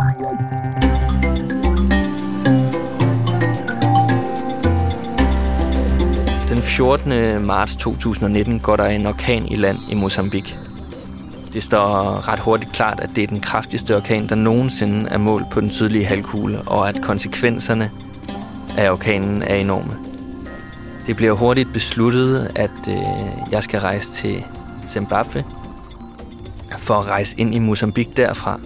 Den 14. marts 2019 går der en orkan i land i Mozambique. Det står ret hurtigt klart, at det er den kraftigste orkan, der nogensinde er målt på den sydlige halvkugle, og at konsekvenserne af orkanen er enorme. Det bliver hurtigt besluttet, at øh, jeg skal rejse til Zimbabwe for at rejse ind i Mozambique derfra.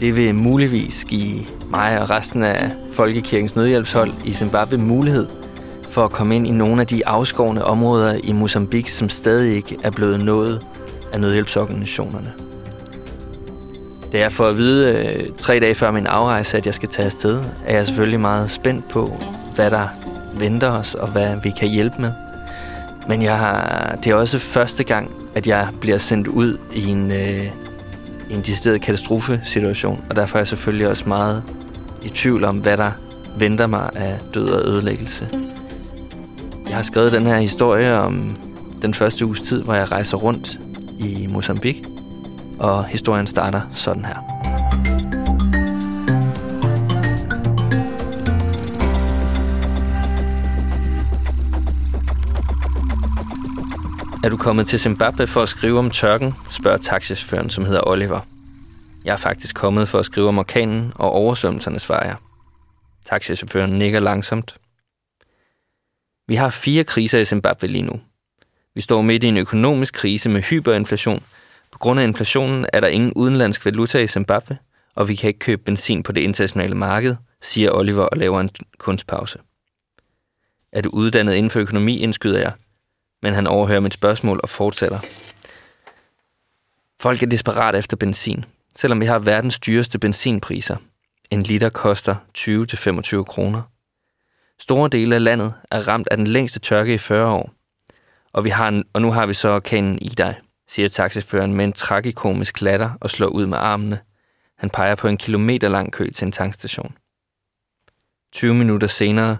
Det vil muligvis give mig og resten af Folkekirkens nødhjælpshold i Zimbabwe mulighed for at komme ind i nogle af de afskårne områder i Mozambique, som stadig ikke er blevet nået af nødhjælpsorganisationerne. Da jeg får at vide øh, tre dage før min afrejse, at jeg skal tage afsted, er jeg selvfølgelig meget spændt på, hvad der venter os, og hvad vi kan hjælpe med. Men jeg har, det er også første gang, at jeg bliver sendt ud i en, øh, i en decideret katastrofesituation, og derfor er jeg selvfølgelig også meget i tvivl om, hvad der venter mig af død og ødelæggelse. Jeg har skrevet den her historie om den første uges tid, hvor jeg rejser rundt i Mozambique, og historien starter sådan her. Er du kommet til Zimbabwe for at skrive om tørken, spørger taxichaufføren, som hedder Oliver. Jeg er faktisk kommet for at skrive om orkanen og oversvømmelserne, svarer jeg. Taxichaufføren nikker langsomt. Vi har fire kriser i Zimbabwe lige nu. Vi står midt i en økonomisk krise med hyperinflation. På grund af inflationen er der ingen udenlandsk valuta i Zimbabwe, og vi kan ikke købe benzin på det internationale marked, siger Oliver og laver en kunstpause. Er du uddannet inden for økonomi, indskyder jeg, men han overhører mit spørgsmål og fortsætter. Folk er desperat efter benzin, selvom vi har verdens dyreste benzinpriser. En liter koster 20-25 kroner. Store dele af landet er ramt af den længste tørke i 40 år. Og, vi har en, og nu har vi så orkanen i dig, siger taxiføreren med en tragikomisk latter og slår ud med armene. Han peger på en kilometer lang kø til en tankstation. 20 minutter senere,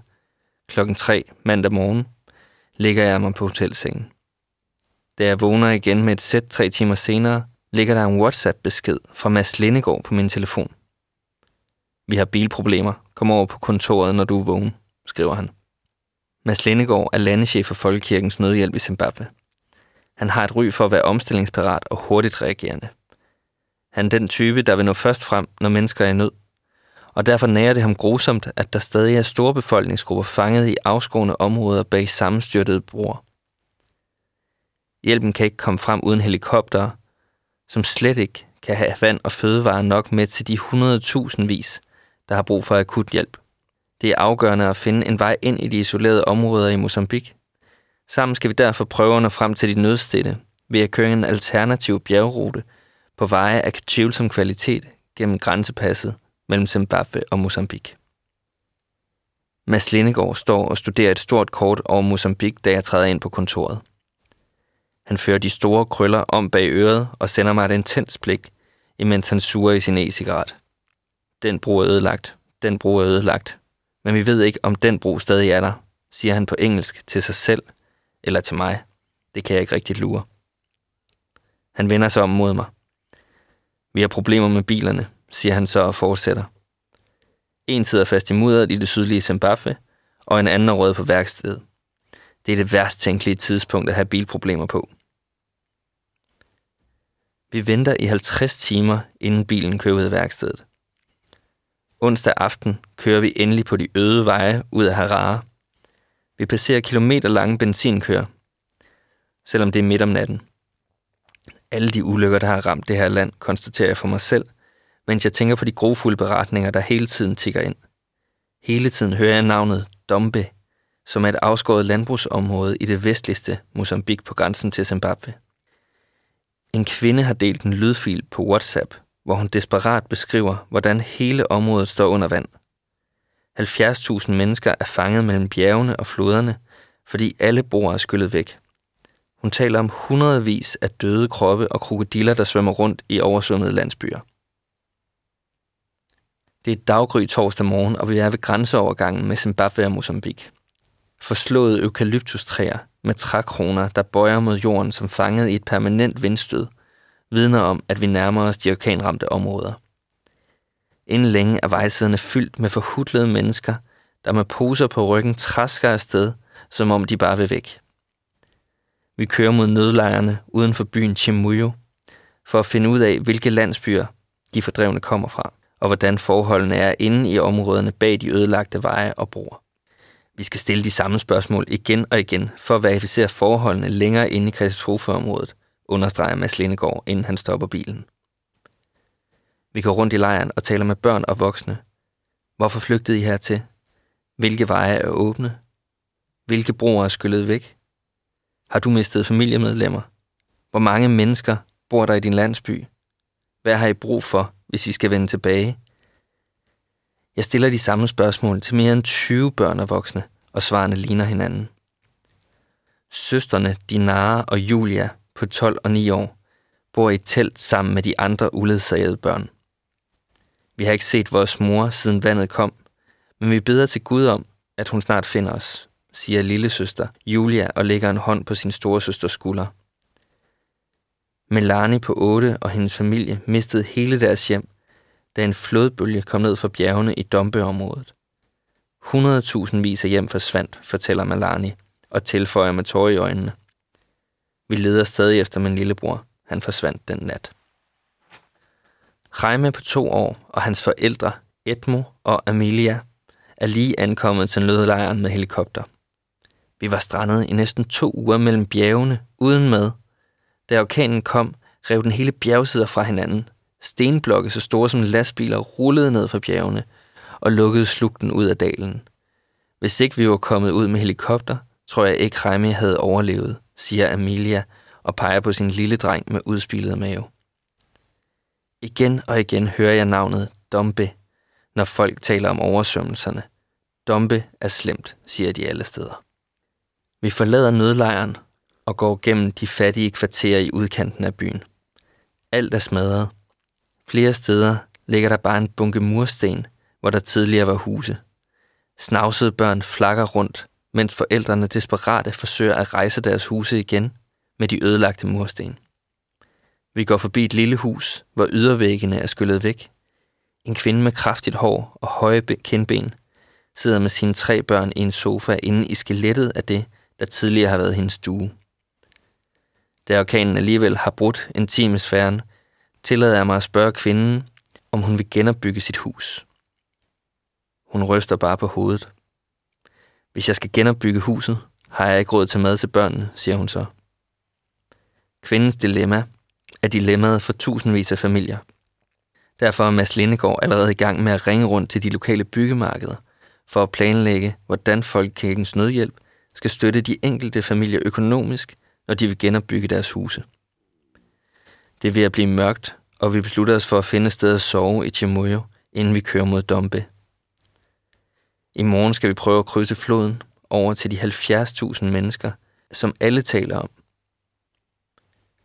klokken 3 mandag morgen, ligger jeg mig på hotelsengen. Da jeg vågner igen med et sæt tre timer senere, ligger der en WhatsApp-besked fra Mads Lindegård på min telefon. Vi har bilproblemer. Kom over på kontoret, når du er vågen, skriver han. Mads Lindegård er landechef for Folkekirkens Nødhjælp i Zimbabwe. Han har et ry for at være omstillingsparat og hurtigt reagerende. Han er den type, der vil nå først frem, når mennesker er i nød. Og derfor nærer det ham grusomt, at der stadig er store befolkningsgrupper fanget i afskårende områder bag sammenstyrtede broer. Hjælpen kan ikke komme frem uden helikopter, som slet ikke kan have vand og fødevarer nok med til de 100.000 vis, der har brug for akut hjælp. Det er afgørende at finde en vej ind i de isolerede områder i Mozambique. Sammen skal vi derfor prøve at nå frem til de nødstede ved at køre en alternativ bjergrute på veje af tvivlsom kvalitet gennem grænsepasset mellem Zimbabwe og Mozambique. Mads Lindegård står og studerer et stort kort over Mozambique, da jeg træder ind på kontoret. Han fører de store krøller om bag øret og sender mig et intens blik, imens han suger i sin e-cigaret. Den bro er ødelagt. Den bro er ødelagt. Men vi ved ikke, om den bro stadig er der, siger han på engelsk til sig selv eller til mig. Det kan jeg ikke rigtig lure. Han vender sig om mod mig. Vi har problemer med bilerne, siger han så og fortsætter. En sidder fast i mudderet i det sydlige Zimbabwe, og en anden er rød på værkstedet. Det er det værst tænkelige tidspunkt at have bilproblemer på. Vi venter i 50 timer, inden bilen kører ud af værkstedet. Onsdag aften kører vi endelig på de øde veje ud af Harare. Vi passerer kilometer lange benzinkøer, selvom det er midt om natten. Alle de ulykker, der har ramt det her land, konstaterer jeg for mig selv, mens jeg tænker på de grofulde beretninger, der hele tiden tigger ind. Hele tiden hører jeg navnet Dombe, som er et afskåret landbrugsområde i det vestligste Mozambique på grænsen til Zimbabwe. En kvinde har delt en lydfil på WhatsApp, hvor hun desperat beskriver, hvordan hele området står under vand. 70.000 mennesker er fanget mellem bjergene og floderne, fordi alle broer er skyllet væk. Hun taler om hundredvis af døde kroppe og krokodiller, der svømmer rundt i oversvømmede landsbyer. Det er daggry torsdag morgen, og vi er ved grænseovergangen med Zimbabwe og Mozambique. Forslåede eukalyptustræer med trækroner, der bøjer mod jorden som fanget i et permanent vindstød, vidner om, at vi nærmer os de orkanramte områder. Inden længe er vejsiderne fyldt med forhudlede mennesker, der med poser på ryggen træsker afsted, som om de bare vil væk. Vi kører mod nødlejrene uden for byen Chimuyo, for at finde ud af, hvilke landsbyer de fordrevne kommer fra, og hvordan forholdene er inde i områderne bag de ødelagte veje og broer. Vi skal stille de samme spørgsmål igen og igen for at verificere forholdene længere inde i katastrofeområdet, understreger Mads Lindegård, inden han stopper bilen. Vi går rundt i lejren og taler med børn og voksne. Hvorfor flygtede I hertil? Hvilke veje er åbne? Hvilke broer er skyllet væk? Har du mistet familiemedlemmer? Hvor mange mennesker bor der i din landsby? Hvad har I brug for, hvis I skal vende tilbage? Jeg stiller de samme spørgsmål til mere end 20 børn og voksne, og svarene ligner hinanden. Søsterne Dinara og Julia på 12 og 9 år bor i et telt sammen med de andre uledsagede børn. Vi har ikke set vores mor, siden vandet kom, men vi beder til Gud om, at hun snart finder os, siger lille søster Julia og lægger en hånd på sin storesøsters skulder. Melani på 8 og hendes familie mistede hele deres hjem, da en flodbølge kom ned fra bjergene i Dombeområdet. 100.000 vis af hjem forsvandt, fortæller Melani og tilføjer med tårer i øjnene. Vi leder stadig efter min lillebror. Han forsvandt den nat. Reime på to år og hans forældre, Edmo og Amelia, er lige ankommet til nødlejren med helikopter. Vi var strandet i næsten to uger mellem bjergene, uden mad. Da orkanen kom, rev den hele bjergsider fra hinanden. Stenblokke så store som lastbiler rullede ned fra bjergene og lukkede slugten ud af dalen. Hvis ikke vi var kommet ud med helikopter, tror jeg ikke Remy havde overlevet, siger Amelia og peger på sin lille dreng med udspilet mave. Igen og igen hører jeg navnet Dombe, når folk taler om oversvømmelserne. Dombe er slemt, siger de alle steder. Vi forlader nødlejren og går gennem de fattige kvarterer i udkanten af byen. Alt er smadret. Flere steder ligger der bare en bunke mursten, hvor der tidligere var huse. Snavsede børn flakker rundt, mens forældrene desperate forsøger at rejse deres huse igen med de ødelagte mursten. Vi går forbi et lille hus, hvor ydervæggene er skyllet væk. En kvinde med kraftigt hår og høje kindben sidder med sine tre børn i en sofa inde i skelettet af det, der tidligere har været hendes stue. Da orkanen alligevel har brudt intimsfæren, tillader jeg mig at spørge kvinden, om hun vil genopbygge sit hus. Hun ryster bare på hovedet. Hvis jeg skal genopbygge huset, har jeg ikke råd til mad til børnene, siger hun så. Kvindens dilemma er dilemmaet for tusindvis af familier. Derfor er Mads Lindegård allerede i gang med at ringe rundt til de lokale byggemarkeder for at planlægge, hvordan Folkekirkens Nødhjælp skal støtte de enkelte familier økonomisk, når de vil genopbygge deres huse. Det er ved at blive mørkt, og vi beslutter os for at finde et sted at sove i Chimoyo, inden vi kører mod Dombe. I morgen skal vi prøve at krydse floden over til de 70.000 mennesker, som alle taler om.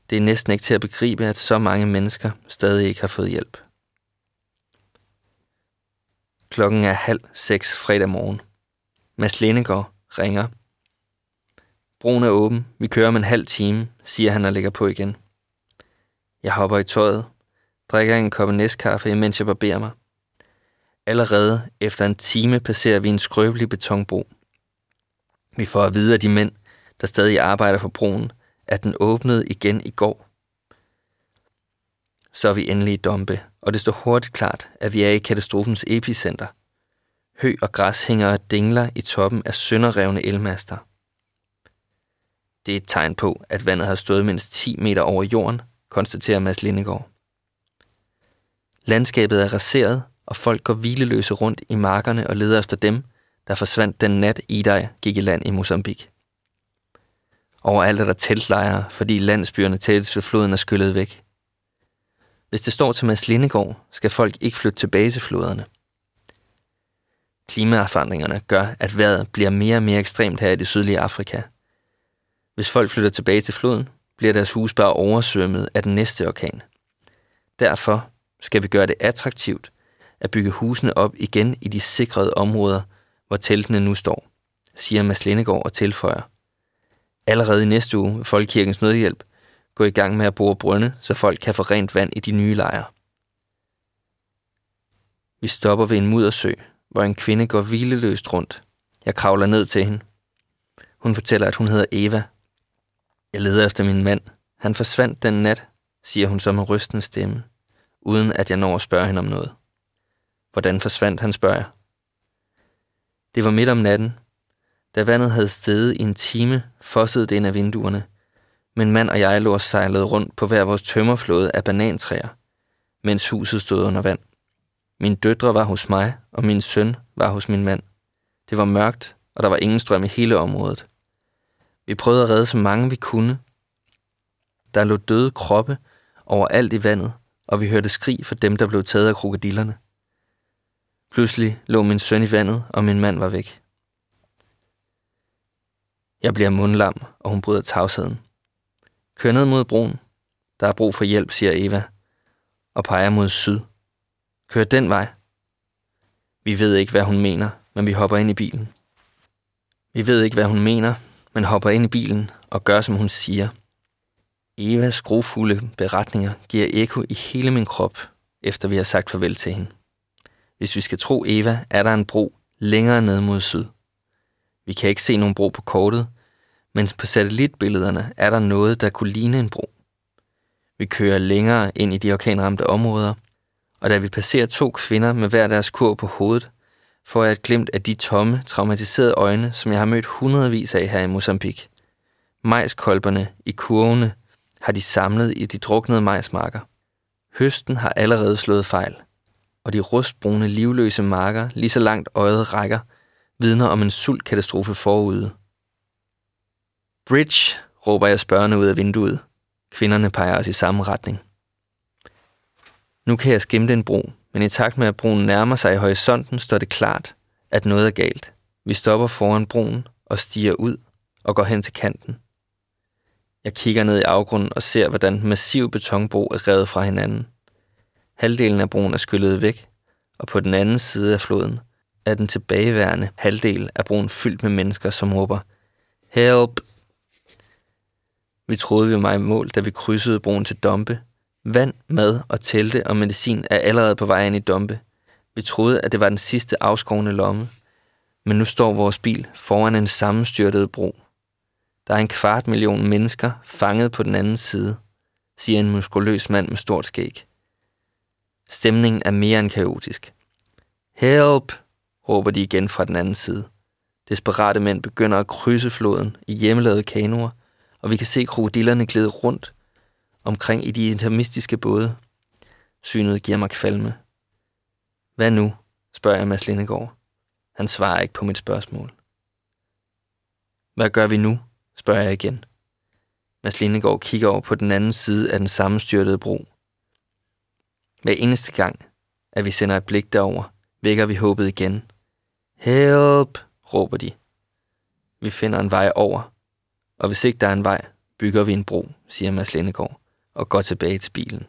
Det er næsten ikke til at begribe, at så mange mennesker stadig ikke har fået hjælp. Klokken er halv seks fredag morgen. Mads Lindegård ringer. Broen er åben. Vi kører om en halv time, siger han og lægger på igen. Jeg hopper i tøjet, drikker en kop næstkaffe, imens jeg barberer mig. Allerede efter en time passerer vi en skrøbelig betonbro. Vi får at vide af de mænd, der stadig arbejder på broen, at den åbnede igen i går. Så er vi endelig i Dombe, og det står hurtigt klart, at vi er i katastrofens epicenter. Hø og græs hænger og dingler i toppen af sønderrevne elmaster. Det er et tegn på, at vandet har stået mindst 10 meter over jorden, konstaterer Mads Lindegård. Landskabet er raseret, og folk går hvileløse rundt i markerne og leder efter dem, der forsvandt den nat Idai gik i land i Mozambique. Overalt er der teltlejre, fordi landsbyerne tættes ved floden er skyllet væk. Hvis det står til Mads Lindegård, skal folk ikke flytte tilbage til floderne. Klimaforandringerne gør, at vejret bliver mere og mere ekstremt her i det sydlige Afrika. Hvis folk flytter tilbage til floden, bliver deres hus bare oversvømmet af den næste orkan. Derfor skal vi gøre det attraktivt at bygge husene op igen i de sikrede områder, hvor teltene nu står, siger Mads Lindegård og tilføjer. Allerede i næste uge vil Folkekirkens Nødhjælp gå i gang med at bore brønde, så folk kan få rent vand i de nye lejre. Vi stopper ved en muddersø, hvor en kvinde går hvileløst rundt. Jeg kravler ned til hende. Hun fortæller, at hun hedder Eva. Jeg leder efter min mand. Han forsvandt den nat, siger hun så med rystende stemme, uden at jeg når at spørge hende om noget. Hvordan forsvandt han, spørger jeg. Det var midt om natten. Da vandet havde steget i en time, fossede det ind af vinduerne. Men mand og jeg lå og sejlede rundt på hver vores tømmerflåde af banantræer, mens huset stod under vand. Min døtre var hos mig, og min søn var hos min mand. Det var mørkt, og der var ingen strøm i hele området. Vi prøvede at redde så mange vi kunne. Der lå døde kroppe overalt i vandet, og vi hørte skrig fra dem, der blev taget af krokodillerne. Pludselig lå min søn i vandet, og min mand var væk. Jeg bliver mundlam, og hun bryder tavsheden. Kør ned mod broen. Der er brug for hjælp, siger Eva, og peger mod syd. Kør den vej. Vi ved ikke, hvad hun mener, men vi hopper ind i bilen. Vi ved ikke, hvad hun mener, men hopper ind i bilen og gør, som hun siger. Evas grofulde beretninger giver eko i hele min krop, efter vi har sagt farvel til hende. Hvis vi skal tro Eva, er der en bro længere ned mod syd. Vi kan ikke se nogen bro på kortet, men på satellitbillederne er der noget, der kunne ligne en bro. Vi kører længere ind i de orkanramte områder, og da vi passerer to kvinder med hver deres kur på hovedet, får jeg et glimt af de tomme, traumatiserede øjne, som jeg har mødt hundredvis af her i Mozambique. Majskolberne i kurvene har de samlet i de druknede majsmarker. Høsten har allerede slået fejl, og de rustbrune, livløse marker, lige så langt øjet rækker, vidner om en sultkatastrofe forude. Bridge, råber jeg spørgende ud af vinduet. Kvinderne peger os i samme retning. Nu kan jeg skimte en bro, men i takt med at broen nærmer sig i horisonten, står det klart, at noget er galt. Vi stopper foran broen og stiger ud og går hen til kanten. Jeg kigger ned i afgrunden og ser, hvordan den massive betonbro er revet fra hinanden. Halvdelen af broen er skyllet væk, og på den anden side af floden er den tilbageværende halvdel af broen fyldt med mennesker, som råber Help! Vi troede, vi var i mål, da vi krydsede broen til Dompe, Vand, mad og telte og medicin er allerede på vej ind i Dompe. Vi troede, at det var den sidste afskårende lomme, men nu står vores bil foran en sammenstyrtet bro. Der er en kvart million mennesker fanget på den anden side, siger en muskuløs mand med stort skæg. Stemningen er mere end kaotisk. Help! råber de igen fra den anden side. Desperate mænd begynder at krydse floden i hjemmelavede kanoer, og vi kan se krokodillerne glide rundt omkring i de intermistiske både. Synet giver mig kvalme. Hvad nu? spørger jeg Mads Lindegård. Han svarer ikke på mit spørgsmål. Hvad gør vi nu? spørger jeg igen. Mads Lindegård kigger over på den anden side af den sammenstyrtede bro. Hver eneste gang, at vi sender et blik derover, vækker vi håbet igen. Help, råber de. Vi finder en vej over, og hvis ikke der er en vej, bygger vi en bro, siger Mads Lindegård og går tilbage til bilen.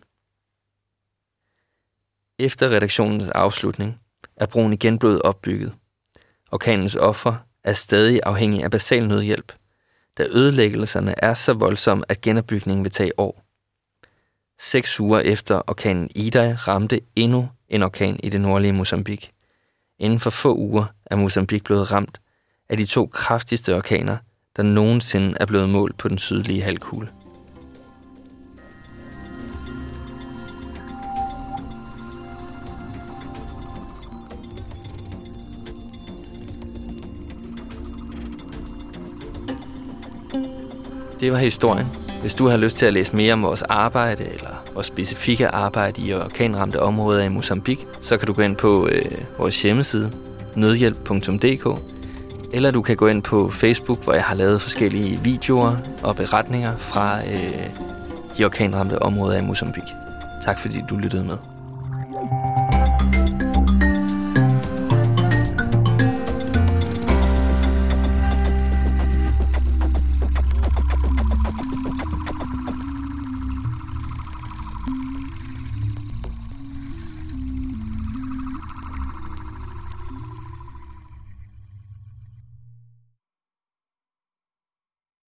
Efter redaktionens afslutning er broen igen blevet opbygget. Orkanens offer er stadig afhængig af basal nødhjælp, da ødelæggelserne er så voldsomme, at genopbygningen vil tage år. Seks uger efter orkanen Idai ramte endnu en orkan i det nordlige Mozambique. Inden for få uger er Mozambique blevet ramt af de to kraftigste orkaner, der nogensinde er blevet målt på den sydlige halvkugle. Det var historien. Hvis du har lyst til at læse mere om vores arbejde, eller vores specifikke arbejde i orkanramte områder i Mozambique, så kan du gå ind på øh, vores hjemmeside, nødhjælp.dk, eller du kan gå ind på Facebook, hvor jeg har lavet forskellige videoer og beretninger fra øh, de orkanramte områder i Mozambique. Tak fordi du lyttede med.